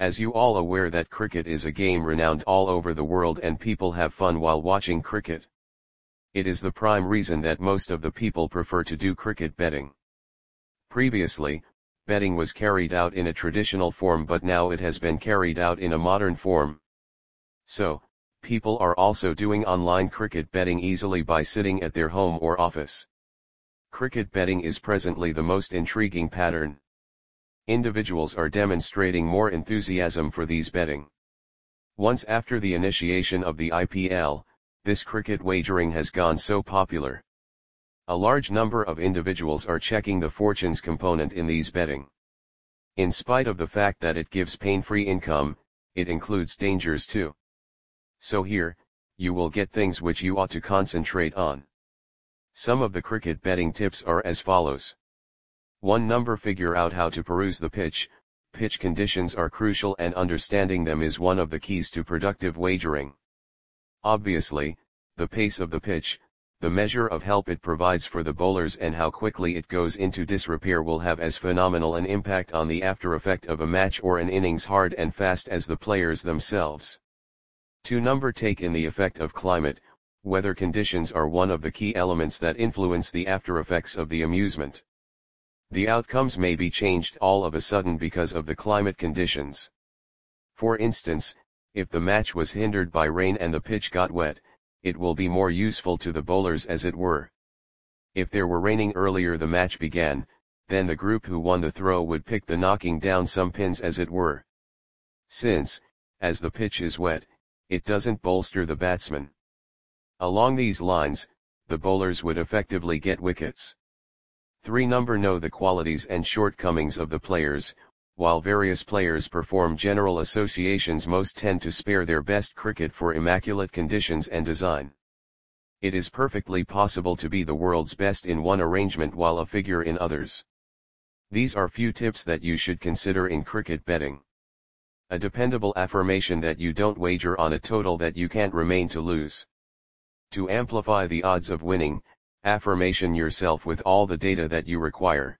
As you all aware that cricket is a game renowned all over the world and people have fun while watching cricket. It is the prime reason that most of the people prefer to do cricket betting. Previously, betting was carried out in a traditional form but now it has been carried out in a modern form. So, people are also doing online cricket betting easily by sitting at their home or office. Cricket betting is presently the most intriguing pattern. Individuals are demonstrating more enthusiasm for these betting. Once after the initiation of the IPL, this cricket wagering has gone so popular. A large number of individuals are checking the fortunes component in these betting. In spite of the fact that it gives pain-free income, it includes dangers too. So here, you will get things which you ought to concentrate on. Some of the cricket betting tips are as follows. 1 number figure out how to peruse the pitch, pitch conditions are crucial and understanding them is one of the keys to productive wagering. Obviously, the pace of the pitch, the measure of help it provides for the bowlers and how quickly it goes into disrepair will have as phenomenal an impact on the after effect of a match or an innings hard and fast as the players themselves. 2. Number take in the effect of climate, weather conditions are one of the key elements that influence the after effects of the amusement. The outcomes may be changed all of a sudden because of the climate conditions. For instance, if the match was hindered by rain and the pitch got wet, it will be more useful to the bowlers as it were. If there were raining earlier the match began, then the group who won the throw would pick the knocking down some pins as it were. Since, as the pitch is wet, it doesn't bolster the batsman. Along these lines, the bowlers would effectively get wickets. 3. Number know the qualities and shortcomings of the players, while various players perform general associations most tend to spare their best cricket for immaculate conditions and design. It is perfectly possible to be the world's best in one arrangement while a figure in others. These are few tips that you should consider in cricket betting. A dependable affirmation that you don't wager on a total that you can't remain to lose. To amplify the odds of winning, affirmation yourself with all the data that you require.